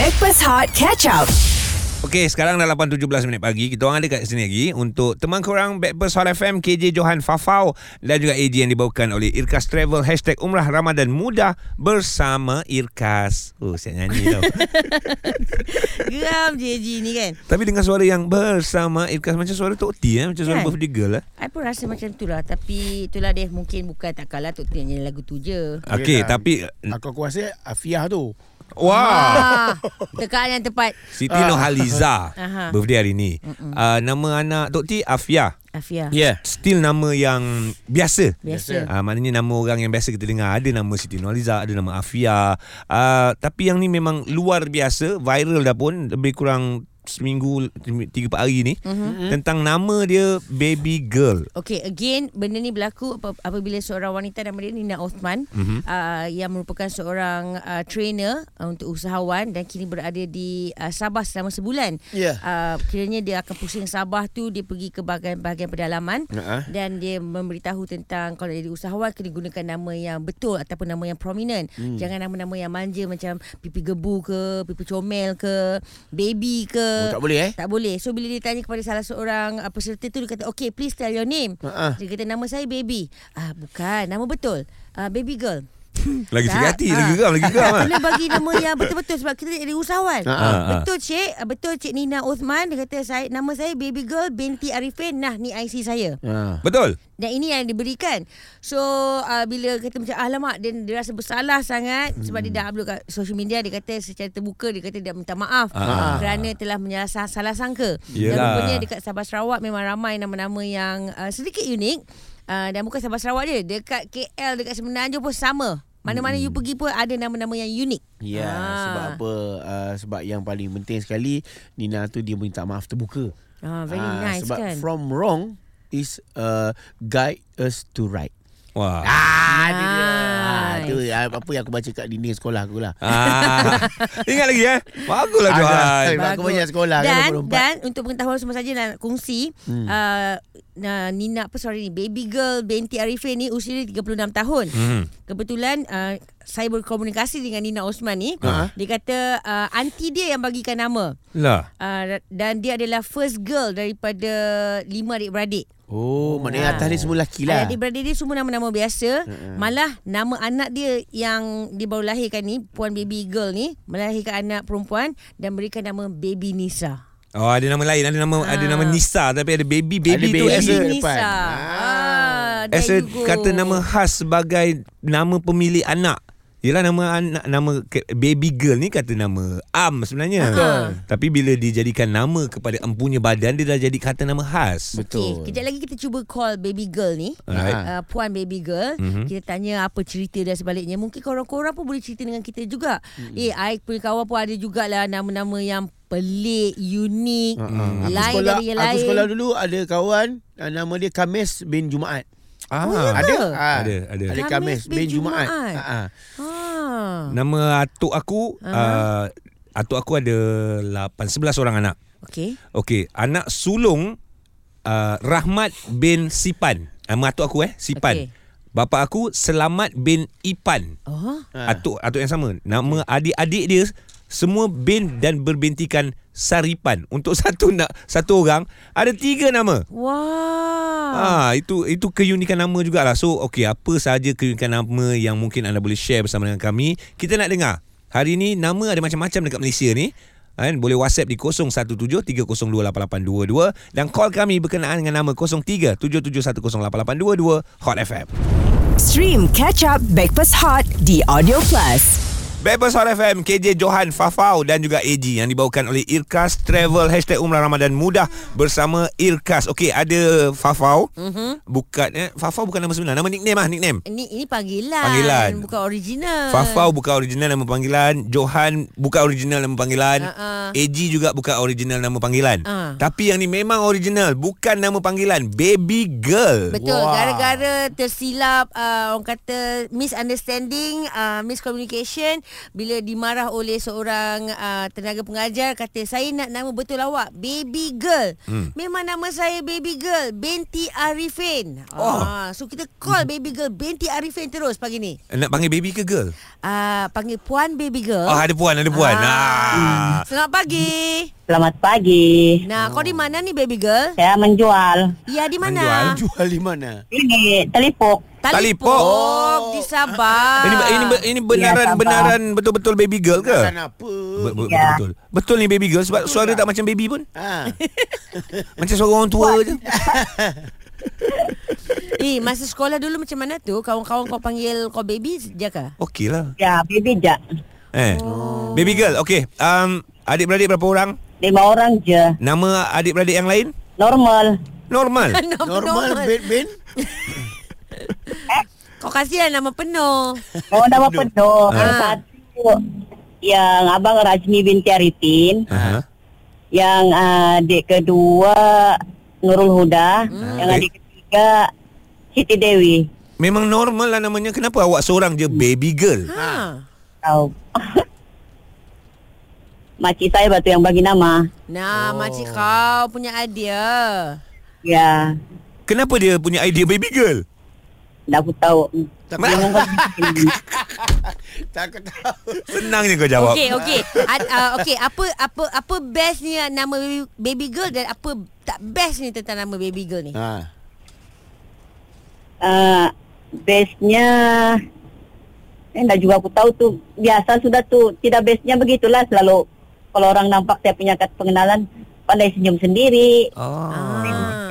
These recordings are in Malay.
Backpass Hot Catch Up. Okey, sekarang dah 8.17 minit pagi. Kita orang ada kat sini lagi untuk teman korang Backpast Hot FM, KJ Johan Fafau dan juga AG yang dibawakan oleh Irkas Travel Hashtag Umrah Ramadan Mudah bersama Irkas. Oh, saya nyanyi tau. Geram je Haji ni kan Tapi dengan suara yang bersama Irkas macam suara Tok T eh? Macam suara Kan? birthday girl eh? I pun rasa macam tu lah Tapi itulah dia Mungkin bukan tak kalah Tok T nyanyi lagu tu je Okey, dah. tapi Aku, aku rasa Afiah tu Wah. ah, Tekaan yang tepat Siti Nurhaliza birthday hari ni. Uh, nama anak Tok T Afia. Afia. Yeah. Still nama yang biasa. Biasa. Uh, maknanya nama orang yang biasa kita dengar. Ada nama Siti Nurhaliza Ada nama Afia. Uh, Tapi yang ni memang luar biasa. Viral dah pun. Lebih kurang Seminggu Tiga empat hari ni Mhm. Tentang nama dia Baby Girl Okay again Benda ni berlaku ap- Apabila seorang wanita Nama dia Nina Osman Mhm. uh, Yang merupakan seorang uh, Trainer uh, Untuk usahawan Dan kini berada di uh, Sabah selama sebulan Ya. uh, Kiranya dia akan pusing Sabah tu Dia pergi ke bahagian-bahagian pedalaman Ha-ha. dan dia memberitahu tentang kalau jadi usahawan kena gunakan nama yang betul ataupun nama yang prominent. Hmm. Jangan nama-nama yang manja macam pipi gebu ke, pipi comel ke, baby ke. Oh, tak boleh eh Tak boleh. So bila dia tanya kepada salah seorang uh, peserta tu dia kata, "Okay, please tell your name." Ha-ha. Dia kata nama saya baby. Ah bukan, nama betul. Uh, baby girl. Lagi Tak, sakit hati ah. Lagi geram Lagi geram Tak ah. boleh bagi nama yang betul-betul sebab kita jadi usahawan. Ha, ha, ha. Betul cik, betul cik Nina Osman dia kata saya nama saya baby girl binti Arifin. Nah, ni IC saya. ha. Betul Dan ini yang diberikan So uh, bila kata macam Alamak dia, dia rasa bersalah sangat hmm. Sebab dia dah upload kat social media Dia kata secara terbuka Dia kata dia minta maaf Ah. Kerana telah menyalah salah sangka Dan Yelah. rupanya dekat Sabah Sarawak Memang ramai nama-nama yang uh, sedikit unik uh, Dan bukan Sabah Sarawak je Dekat KL Dekat Semenanjung pun sama mana-mana you pergi pun ada nama-nama yang unik. Ya, Ah. sebab apa? Uh, sebab yang paling penting sekali Nina tu dia minta maaf terbuka. Ah, very Ah, nice sebab kan. from wrong is uh, guide us to right. Wah Ah, dia dia. Ah, Nice. tu apa yang aku baca kat dinding sekolah aku lah. ah. Ingat lagi eh Baguslah Johan Ah, Sebab aku banyak sekolah kan, dan, nombor empat. dan untuk pengetahuan semua saja nak kongsi hmm. uh, nah, Nina apa sorry ni baby girl binti Arifin ni usia dia 36 tahun. Hmm. Kebetulan uh, saya berkomunikasi dengan Nina Osman ni. Ha. Dia kata uh, aunty dia yang bagikan nama. Lah Uh, dan dia adalah first girl daripada lima adik-beradik. Oh, maknanya atas dia semua lelaki lah. Adik-beradik dia semua nama-nama biasa. Malah nama anak dia yang dia baru lahirkan ni, puan baby girl ni, melahirkan anak perempuan dan berikan nama baby Nisa. Oh ada nama lain Ada nama ada nama Nisa Tapi ada baby Baby Ada tu baby as a, depan. Nisa. Ah. Ah, as a kata nama khas sebagai Nama pemilik anak Yelah nama anak nama baby girl ni kata nama Am sebenarnya. Betul. Tapi bila dijadikan nama kepada empunya badan dia dah jadi kata nama khas. Betul. Okay, kejap lagi kita cuba call baby girl ni. Alright. Uh, puan baby girl Mhm. mm-hmm. Kita tanya apa cerita dia sebaliknya Mungkin korang-korang pun boleh cerita dengan kita juga mm. Eh, I punya kawan pun ada jugalah Nama-nama yang pelik, unik Hmm. Aku Lain sekolah, dari yang aku lain sekolah dulu ada kawan ah, nama dia Kamis bin Jumaat. Ah, Oh, ya? Ada? Ada, Ah, ada. Ada Khamis Kamis bin bin Jumaat. Jumaat. Ah, ah. ah. Nama atuk aku Aha. uh, atuk aku ada 8 11 orang anak. Okay Okey, anak sulung uh, Rahmat bin Sipan. Nama atuk aku eh, Sipan. Okey. Bapa aku Selamat bin Ipan. Oh Ah. Atuk atuk yang sama. Nama adik-adik dia semua bin dan berbintikan Saripan. Untuk satu nak satu orang ada tiga nama. Wow Ah, itu itu keunikan nama jugalah. So, okey, apa sahaja keunikan nama yang mungkin anda boleh share bersama dengan kami? Kita nak dengar. Hari ni nama ada macam-macam dekat Malaysia ni. Kan? Boleh WhatsApp di 0173028822 dan call kami berkenaan dengan nama 0377108822 Hot FM. Stream Catch Up Backpass Hot di Audio Plus. Bebas FM KJ Johan Fafau dan juga AG yang dibawakan oleh Irkas Travel Hashtag Umrah Ramadan Mudah bersama Irkas. Okey, ada Fafau. mm-hmm. Bukan eh Fafau bukan nama sebenar, nama nickname ah, nickname. Ini ini panggilan Panggilan. Bukan original Fafau bukan original nama panggilan, Johan bukan original nama panggilan. uh-uh. AG juga bukan original nama panggilan. Ah. Tapi yang ni memang original, bukan nama panggilan, Baby Girl. Betul, Wah. gara-gara tersilap uh, orang kata misunderstanding, uh, miscommunication bila dimarah oleh seorang uh, tenaga pengajar kata saya nak nama betul awak Baby Girl. Hmm. Memang nama saya Baby Girl Binti Arifin. Oh. Ah, so kita call Baby Girl Binti Arifin terus pagi ni. Nak panggil baby ke girl? Uh, panggil Puan Baby Girl. Oh, ada puan, ada puan. Ah. Selamat pagi. Selamat pagi. Nah, kau di mana ni Baby Girl? Saya menjual. Ya, di mana? Menjual? Jual di mana? Ini telipok. Talipok. Oh, di Sabah. Ini ini ini benaran Ya, Sabah. benaran betul-betul baby girl ke? Kan apa? Be- be- Ya. Betul. Betul ni baby girl sebab suara tak macam baby pun. Ha. Macam suara orang tua je. Eh, masa sekolah dulu macam mana tu? Kawan-kawan kau panggil kau baby je kah? Okey lah. Ya, baby jak. Eh. Baby girl, okey. Um, adik-beradik berapa orang? Lima orang je. Nama adik-beradik yang lain? Normal. Normal. Normal Ben Ben. Kau kasih lah nama penuh. Oh, nama penuh. Yang satu yang abang Rajmi binti Arifin. Aha. Yang uh, adik kedua Nurul Huda. Yang Eh. adik ketiga Siti Dewi. Memang normal lah namanya. Kenapa awak seorang je baby girl? Ha. Tahu. Makcik saya batu yang bagi nama. Nah, oh. makcik kau punya idea. Ya. Kenapa dia punya idea baby girl? Dah aku tahu. Tak aku tahu. Senang je kau jawab. Okey, okey. Ad, uh, okey, apa apa apa bestnya nama baby, baby girl dan apa tak best ni tentang nama baby girl ni? Ha. uh, bestnya eh dah juga aku tahu tu biasa sudah tu tidak bestnya begitulah selalu kalau orang nampak saya punya kad pengenalan pandai senyum sendiri Oh. Ah.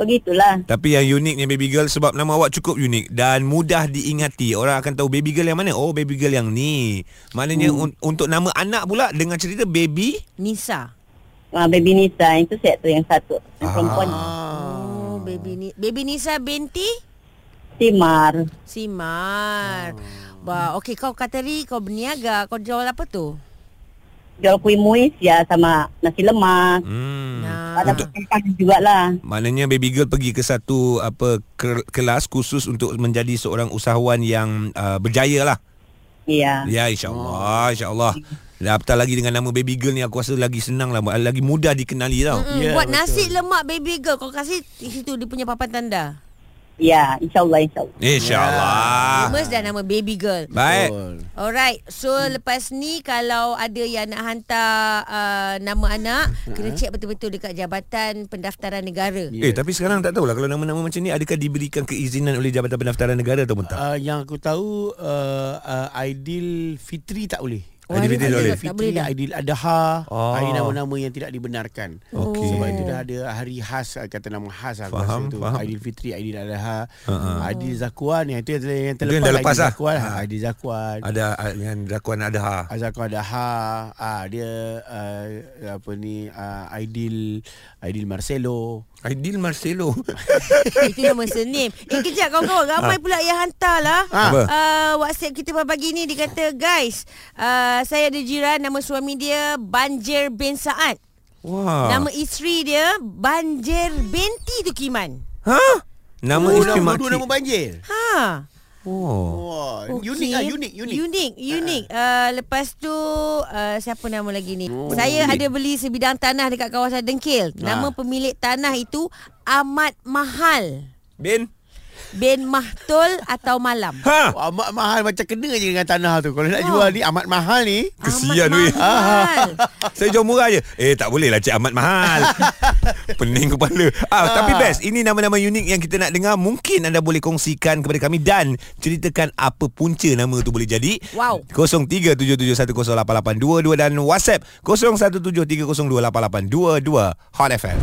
begitulah Tapi yang uniknya baby girl sebab nama awak cukup unik dan mudah diingati. Orang akan tahu baby girl yang mana. Oh, baby girl yang ni. Maknanya hmm. un- untuk nama anak pula dengan cerita baby. Nisa. uh, baby Nisa itu saya tu yang satu Ah. perempuan Oh, baby ni baby Nisa binti Timar Simar. Wah, okey kau kata Ri kau berniaga, kau jual apa tu? Jual kuih muis ya sama nasi lemak Hmm. Nah. ada perempuan juga lah Maknanya baby girl pergi ke satu apa ke- kelas khusus untuk menjadi seorang usahawan yang uh, berjaya lah. iya Ya insya-Allah, insya-Allah. Dan apatah lagi dengan nama baby girl ni aku rasa lagi senang lah lagi mudah dikenali tau. Mm, Ya, buat betul. nasi lemak baby girl kau kasih di situ dia punya papan tanda. Ya insyaallah insyaallah Insya-Allah. Famous dah nama baby girl. Baik. Alright, so lepas ni kalau ada yang nak hantar uh, nama anak, kena check betul-betul dekat Jabatan Pendaftaran Negara. Eh tapi sekarang tak tahulah kalau nama-nama macam ni adakah diberikan keizinan oleh Jabatan Pendaftaran Negara ataupun tak? Uh, yang aku tahu uh, uh, Aidil Fitri tak boleh. Oh, Aidil Fitri tak boleh? tak boleh Fitri. Aidil Adha, Oh. hari nama-nama yang tidak dibenarkan. Okey. Sebab itu dah ada hari khas uh, kata nama khas aku Faham, rasa tu. faham. Aidil Fitri, Aidil Adha, Ha-ha. Aidil Zakwan yang itu yang, yang Itu terlepas. yang dah lepas Aidil lah. Zakwan, Ha. ha. Aidil Zakwan. Ada ah, dengan Dakuan ada ha. Azakwan Adha, ah dia uh, apa ni uh, Aidil Aidil Marcelo. Aidil Marcelo. Itu nama surname. Eh kejap kawan-kawan Ramai pula yang hantar lah Apa? uh, WhatsApp kita pagi ni Dia kata Guys uh, Saya ada jiran Nama suami dia Banjir bin Saad Wah. Nama isteri dia Banjir binti Tukiman Ha? Nama oh, isteri dua makcik. nama banjir. Ha Oh. Unik ah, unik, unik. Unik, unik. Uh, lepas tu uh, siapa nama lagi ni? Oh, Saya unik. ada beli sebidang tanah dekat kawasan Dengkil. Nama Ah. pemilik tanah itu Ahmad Mahal Bin. Bin Mahtul atau Malam. Ha. Oh, amat mahal macam kena je dengan tanah tu. Kalau nak Oh. jual ni amat mahal ni. Kesian weh. Mahal. Saya jual murah je. Eh tak boleh lah Cik Ahmad mahal. Pening kepala. Ah, tapi best. Ini nama-nama unik yang kita nak dengar. Mungkin anda boleh kongsikan kepada kami dan ceritakan apa punca nama tu boleh jadi. Wow. 0377108822 dan WhatsApp 0173028822 Hot FM.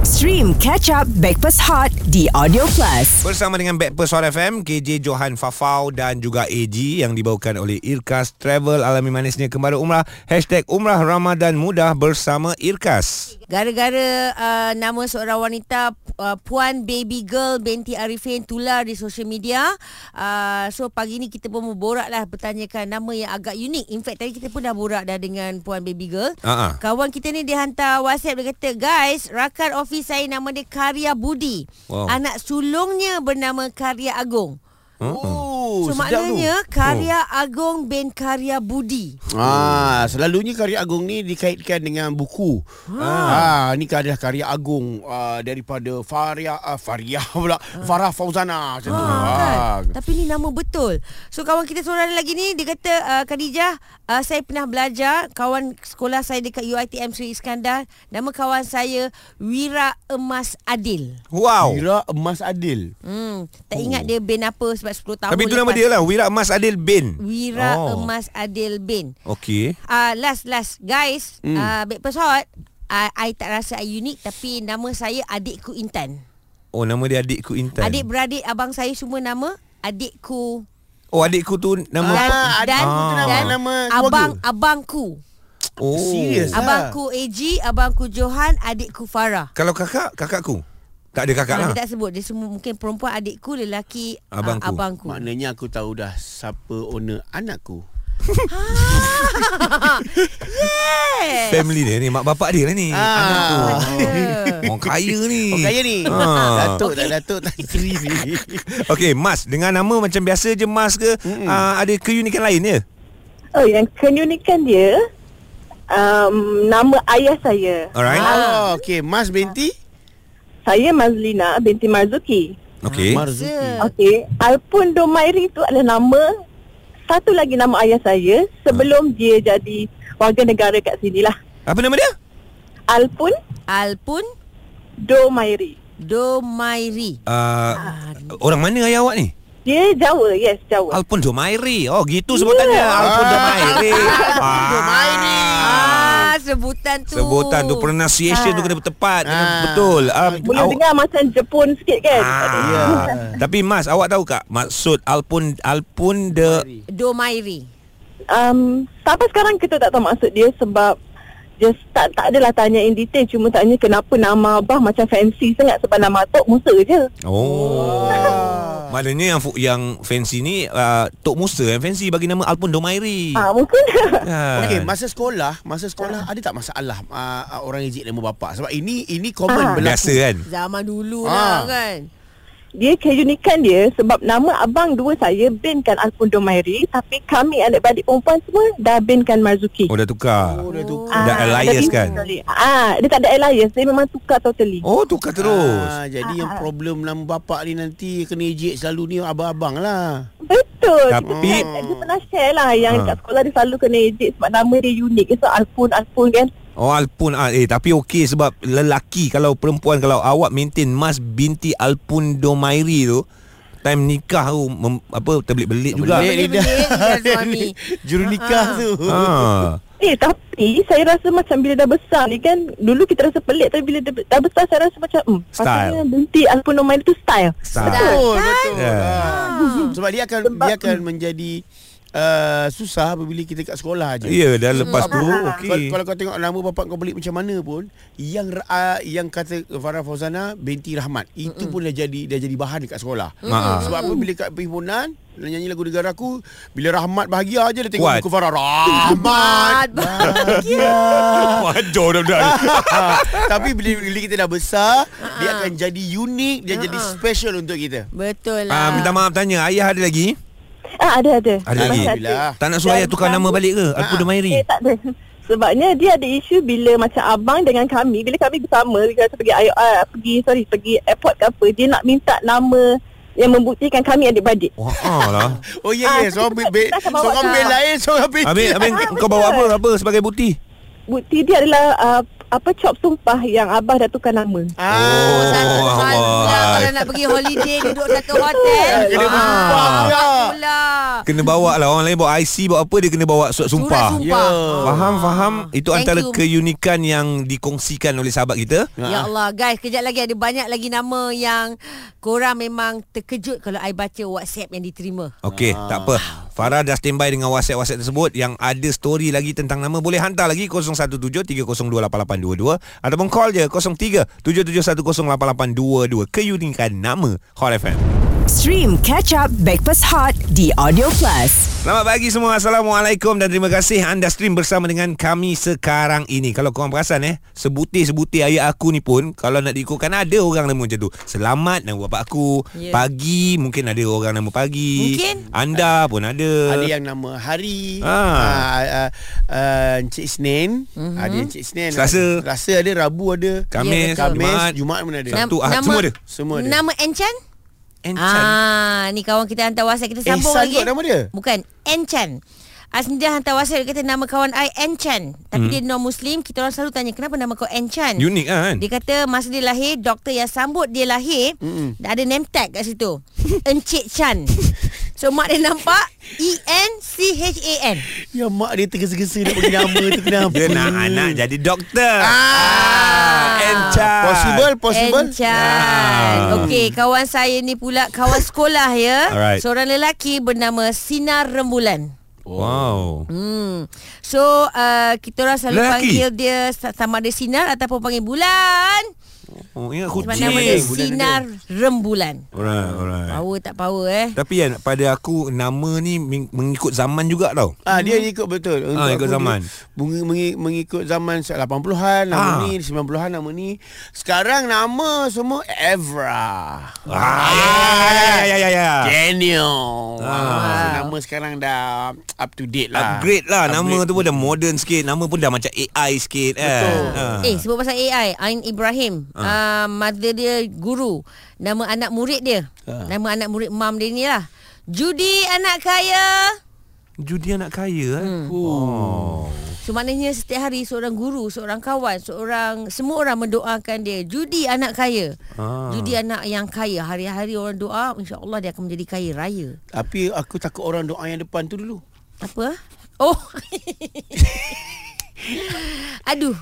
Stream Catch Up Backpass Hot di Audio Plus. Bersama dengan Backpast Hot FM, KJ Johan Fafau dan juga AG yang dibawakan oleh Irkas Travel Alami Manisnya Kembali Umrah. Hashtag Umrah Ramadan Mudah bersama Irkas. Gara-gara uh, nama seorang wanita uh, Puan Baby Girl binti Arifin tular di social media. Uh, so pagi ni kita pun berborak lah bertanyakan nama yang agak unik. In fact tadi kita pun dah borak dah dengan Puan Baby Girl. Ah. Kawan kita ni dia hantar WhatsApp dia kata, "Guys, rakan office saya nama dia Karya Budi. Wow. Anak sulungnya bernama Karya Agung." Oh, So sedap tu. maknanya Karya Agung bin Karya Budi. Ah, selalunya karya agung ni dikaitkan dengan buku. Ah, ni adalah karya agung ah, daripada Faria ah, Faria pula Farah Fauzana macam tu. Ha, Ah. kan? Tapi ni nama betul. So kawan kita seorang lagi ni dia kata uh, Khadijah uh, saya pernah belajar kawan sekolah saya dekat UiTM Sri Iskandar. Nama kawan saya Wira Emas Adil. Wow. Kira Emas Adil. Hmm, tak ingat dia bin apa sebab 10 tahun Tapi itu nama lepas. dia lah Wira Mas Adil bin. Wira Oh. Emas Adil bin. Okey. Uh, last last guys, Hmm. mm. uh, Breakfast Hot uh, I tak rasa I unik tapi nama saya adikku Intan. Oh nama dia adikku Intan. Adik-beradik abang saya semua nama adikku Oh adikku tu nama dan, Ah, dan, adikku tu nama- dan nama keluarga. abang abangku. Oh. Serius? Ah. Abangku AG, abangku Johan, adikku Farah. Kalau kakak, kakakku. Tak ada kakak lah. tak sebut dia semua mungkin perempuan adikku, lelaki Abangku. Uh, abangku. Maknanya aku tahu dah siapa owner anakku. yes. Family dia ni, mak bapak dia lah ni. Ah. Anak tu. Ah. Orang kaya ni. Oh kaya ni. Ah. Datuk tak datuk tak isteri ni. Okey, Mas. Dengan nama macam biasa je Mas ke? Uh, ada keunikan lain ya? Oh, yang keunikan dia um, nama ayah saya. Alright. Oh, okey. Mas binti Saya Mazlina binti Marzuki. Okey. Marzuki. Okey, Alpun Domairi itu adalah nama satu lagi nama ayah saya sebelum dia jadi warga negara kat sini lah. Apa nama dia? Alpun Alpun Domairi. Domairi. Uh, orang mana ayah awak ni? Dia Jawa, yes Jawa. Alpun Domairi. Oh, gitu sebutannya. Yeah. Alpun Domairi. Domairi. Sebutan tu. Sebutan tu pronunciation tu kena tepat, kena Ah. betul. Um, Boleh awak- dengar macam Jepun sikit kan? Ah. Ya. Tapi Mas, awak tahu tak maksud Alpun Alpun de Domairi. Um, sampai sekarang kita tak tahu maksud dia sebab just tak tak adalah tanya in detail cuma tanya kenapa nama abah macam fancy sangat sebab nama Tok Musa je. Oh. Maknanya yang yang fancy ni uh, Tok Musa yang fancy bagi nama Alpun Domairi. Ah mungkin. Kan? Okey, masa sekolah, masa sekolah ada tak masalah uh, orang ejek nama bapak? Sebab ini ini common Ah. berlaku. biasa kan. Zaman dulu Ah. lah kan. Dia keunikan dia sebab nama abang dua saya binkan Alpun Domairi tapi kami adik-beradik perempuan semua dah binkan Marzuki. Oh dah tukar. Oh, dah tukar. Dah alias dah kan? Ah, dia tak ada alias, dia memang tukar totally. Oh tukar terus. Ah, jadi yang problem nama bapak ni nanti kena ejek selalu ni abang-abang lah. Betul. Tapi- Kita, dia pernah share lah yang Ha. kat sekolah dia selalu kena ejek sebab nama dia unik. So Alpun Alpun kan. Oh Alpun ah, eh tapi okey sebab lelaki kalau perempuan kalau awak maintain Mas binti Alpun Domairi tu time nikah tu mem, apa terbelit-belit juga. Belit Belit-belit suami. Juru nikah tu. Ha. Eh tapi saya rasa macam bila dah besar ni kan Dulu kita rasa pelik Tapi bila dah, dah besar saya rasa macam hmm, Style. Binti Alpun Nomairi tu style Style. Betul, betul. Ya. Ah. Sebab dia akan dia akan menjadi uh, susah apabila kita kat sekolah je. Ya dah lepas tu Kalau, okey. kalau kau tengok nama bapak kau pelik macam mana pun yang uh, yang kata Farah Fauzana binti Rahmat itu pun dah jadi dah jadi bahan dekat sekolah. Ha. Sebab apa bila kat perhimpunan nyanyi lagu negara aku bila Rahmat bahagia aja dia tengok Kuat. muka Farah Rahmat bahagia. Wajar dah Tapi bila, bila kita dah besar dia akan jadi unik dia jadi special untuk kita. Betul Ah, lah. minta maaf tanya, ayah ada lagi? Ah, Ada ada Ada lagi? Tak nak suruh ayah tukar nama balik ke? Alpun Ah. Domairi. Eh tak ada Sebabnya dia ada isu bila macam abang dengan kami Bila kami bersama Bila kita pergi ayo, uh, pergi sorry pergi airport ke apa Dia nak minta nama yang membuktikan kami adik-beradik Wah, ah lah. Oh ya Ah, ya seorang bil bawa seorang bil lain seorang bil. Habis, habis kau bawa apa? Apa sebagai bukti? Bukti dia adalah uh, apa cop sumpah yang abah dah tukar nama Ah. Oh, satu Oh, Allah. kalau nak pergi holiday duduk satu hotel. Kena Ah, pula. pula. Kena bawa lah Orang lain bawa IC Bawa apa Dia kena bawa surat Surat sumpah sumpah. Ya. Faham faham Itu Thank antara you. keunikan Yang dikongsikan oleh sahabat kita Ya Allah guys Kejap lagi ada banyak lagi nama yang Korang memang terkejut Kalau I baca WhatsApp yang diterima Okey tak apa Farah dah standby dengan WhatsApp-WhatsApp tersebut yang ada story lagi tentang nama boleh hantar lagi 0173028822 ataupun call je 0377108822 keunikan nama Hot FM. Stream Catch Up Backpass Hot di Audio Plus. Selamat pagi semua Assalamualaikum Dan terima kasih anda stream bersama dengan kami sekarang ini Kalau korang perasan eh Sebutir-sebutir ayat aku ni pun Kalau nak diikutkan ada orang nama macam tu Selamat nama bapak aku Ya. Pagi mungkin ada orang nama pagi Mungkin. Anda pun ada Ada yang nama hari Ah. ah. uh, uh, Encik Senin mm-hmm. Ada Encik Senin Selasa. Selasa ada Rabu ada Kamis, Ya, betul. Jumaat Kamis Jumaat pun ada Sabtu, Ahad, semua ada? Semua ada Nama Enchan? Enchan Ah, ni kawan kita hantar WhatsApp kita sambung Ehsan lagi. kot nama dia? Bukan, Enchan. Asnida hantar WhatsApp dia kata nama kawan I Enchan. Tapi hmm. dia non muslim, kita orang selalu tanya kenapa nama kau Enchan? Unik kan Dia kata masa dia lahir, doktor yang sambut dia lahir, mm ada name tag kat situ. Encik Chan. So mak dia nampak E N C H A N. Ya mak dia tergesa-gesa Nak bagi nama tu kenapa Dia nak anak jadi doktor ah, Enchan Possible Possible Enchan. Okey, kawan saya ni pula kawan sekolah ya. Alright. Seorang lelaki bernama Sinar Rembulan. Wow Hmm. So uh, kita orang selalu Lelaki? panggil dia sa- sama ada Sinar ataupun panggil Bulan. Oh ingat Sebab kucing nama dia Bulan Sinar Rembulan. Alright, alright. Power tak power eh. Tapi kan pada aku nama ni meng- mengikut zaman juga tau. Ah dia ikut betul. Untuk Ah, ikut zaman. Dia, mengi- mengi- mengikut zaman 80-an nama Ah. ni, 90-an nama ni. Sekarang nama semua Evra. Ah, ya, ya, ya, ya, ya. Daniel. Ah. Nama sekarang dah up to date lah. Upgrade lah Nama Upgrade. tu pun dah modern sikit Nama pun dah macam AI sikit kan Betul. Ah. Eh sebut pasal AI Ain Ibrahim uh. Mother dia guru Nama anak murid dia Ah. Nama anak murid mam dia ni lah Judi anak kaya Judi anak kaya eh? Hmm. Oh. So maknanya setiap hari seorang guru, seorang kawan, seorang semua orang mendoakan dia. Judi anak kaya. Ah. Judi anak yang kaya. Hari-hari orang doa, insya-Allah dia akan menjadi kaya raya. Tapi aku takut orang doa yang depan tu dulu. Apa? Oh. Aduh.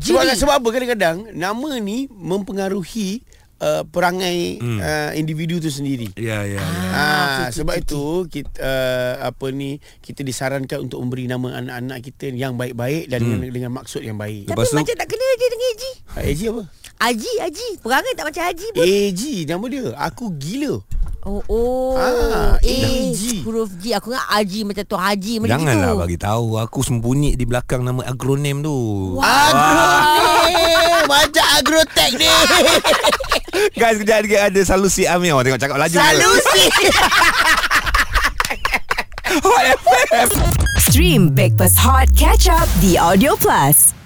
Sebab, sebab apa kadang-kadang nama ni mempengaruhi uh, perangai hmm. uh, individu tu sendiri. Ya ya ya. Ah, sebab itu kita uh, apa ni kita disarankan untuk memberi nama anak-anak kita yang baik-baik dan hmm. dengan, dengan maksud yang baik. Tapi Lepas tu- macam tak kena je dengan Haji. Ah, AG apa? Haji, Haji. Perangai tak macam Haji pun. AG nama dia. Aku gila. Oh, oh. Ah, eh, G. huruf G. Aku ingat Haji macam tu Haji macam Janganlah gitu. bagi tahu aku sembunyi di belakang nama agronim tu. Agrotek Macam agrotech ni Guys, kejap lagi ada Salusi Amir. Oh, tengok cakap laju. Salusi Hot FM. Stream Backpass Hot Catch Up di Audio Plus.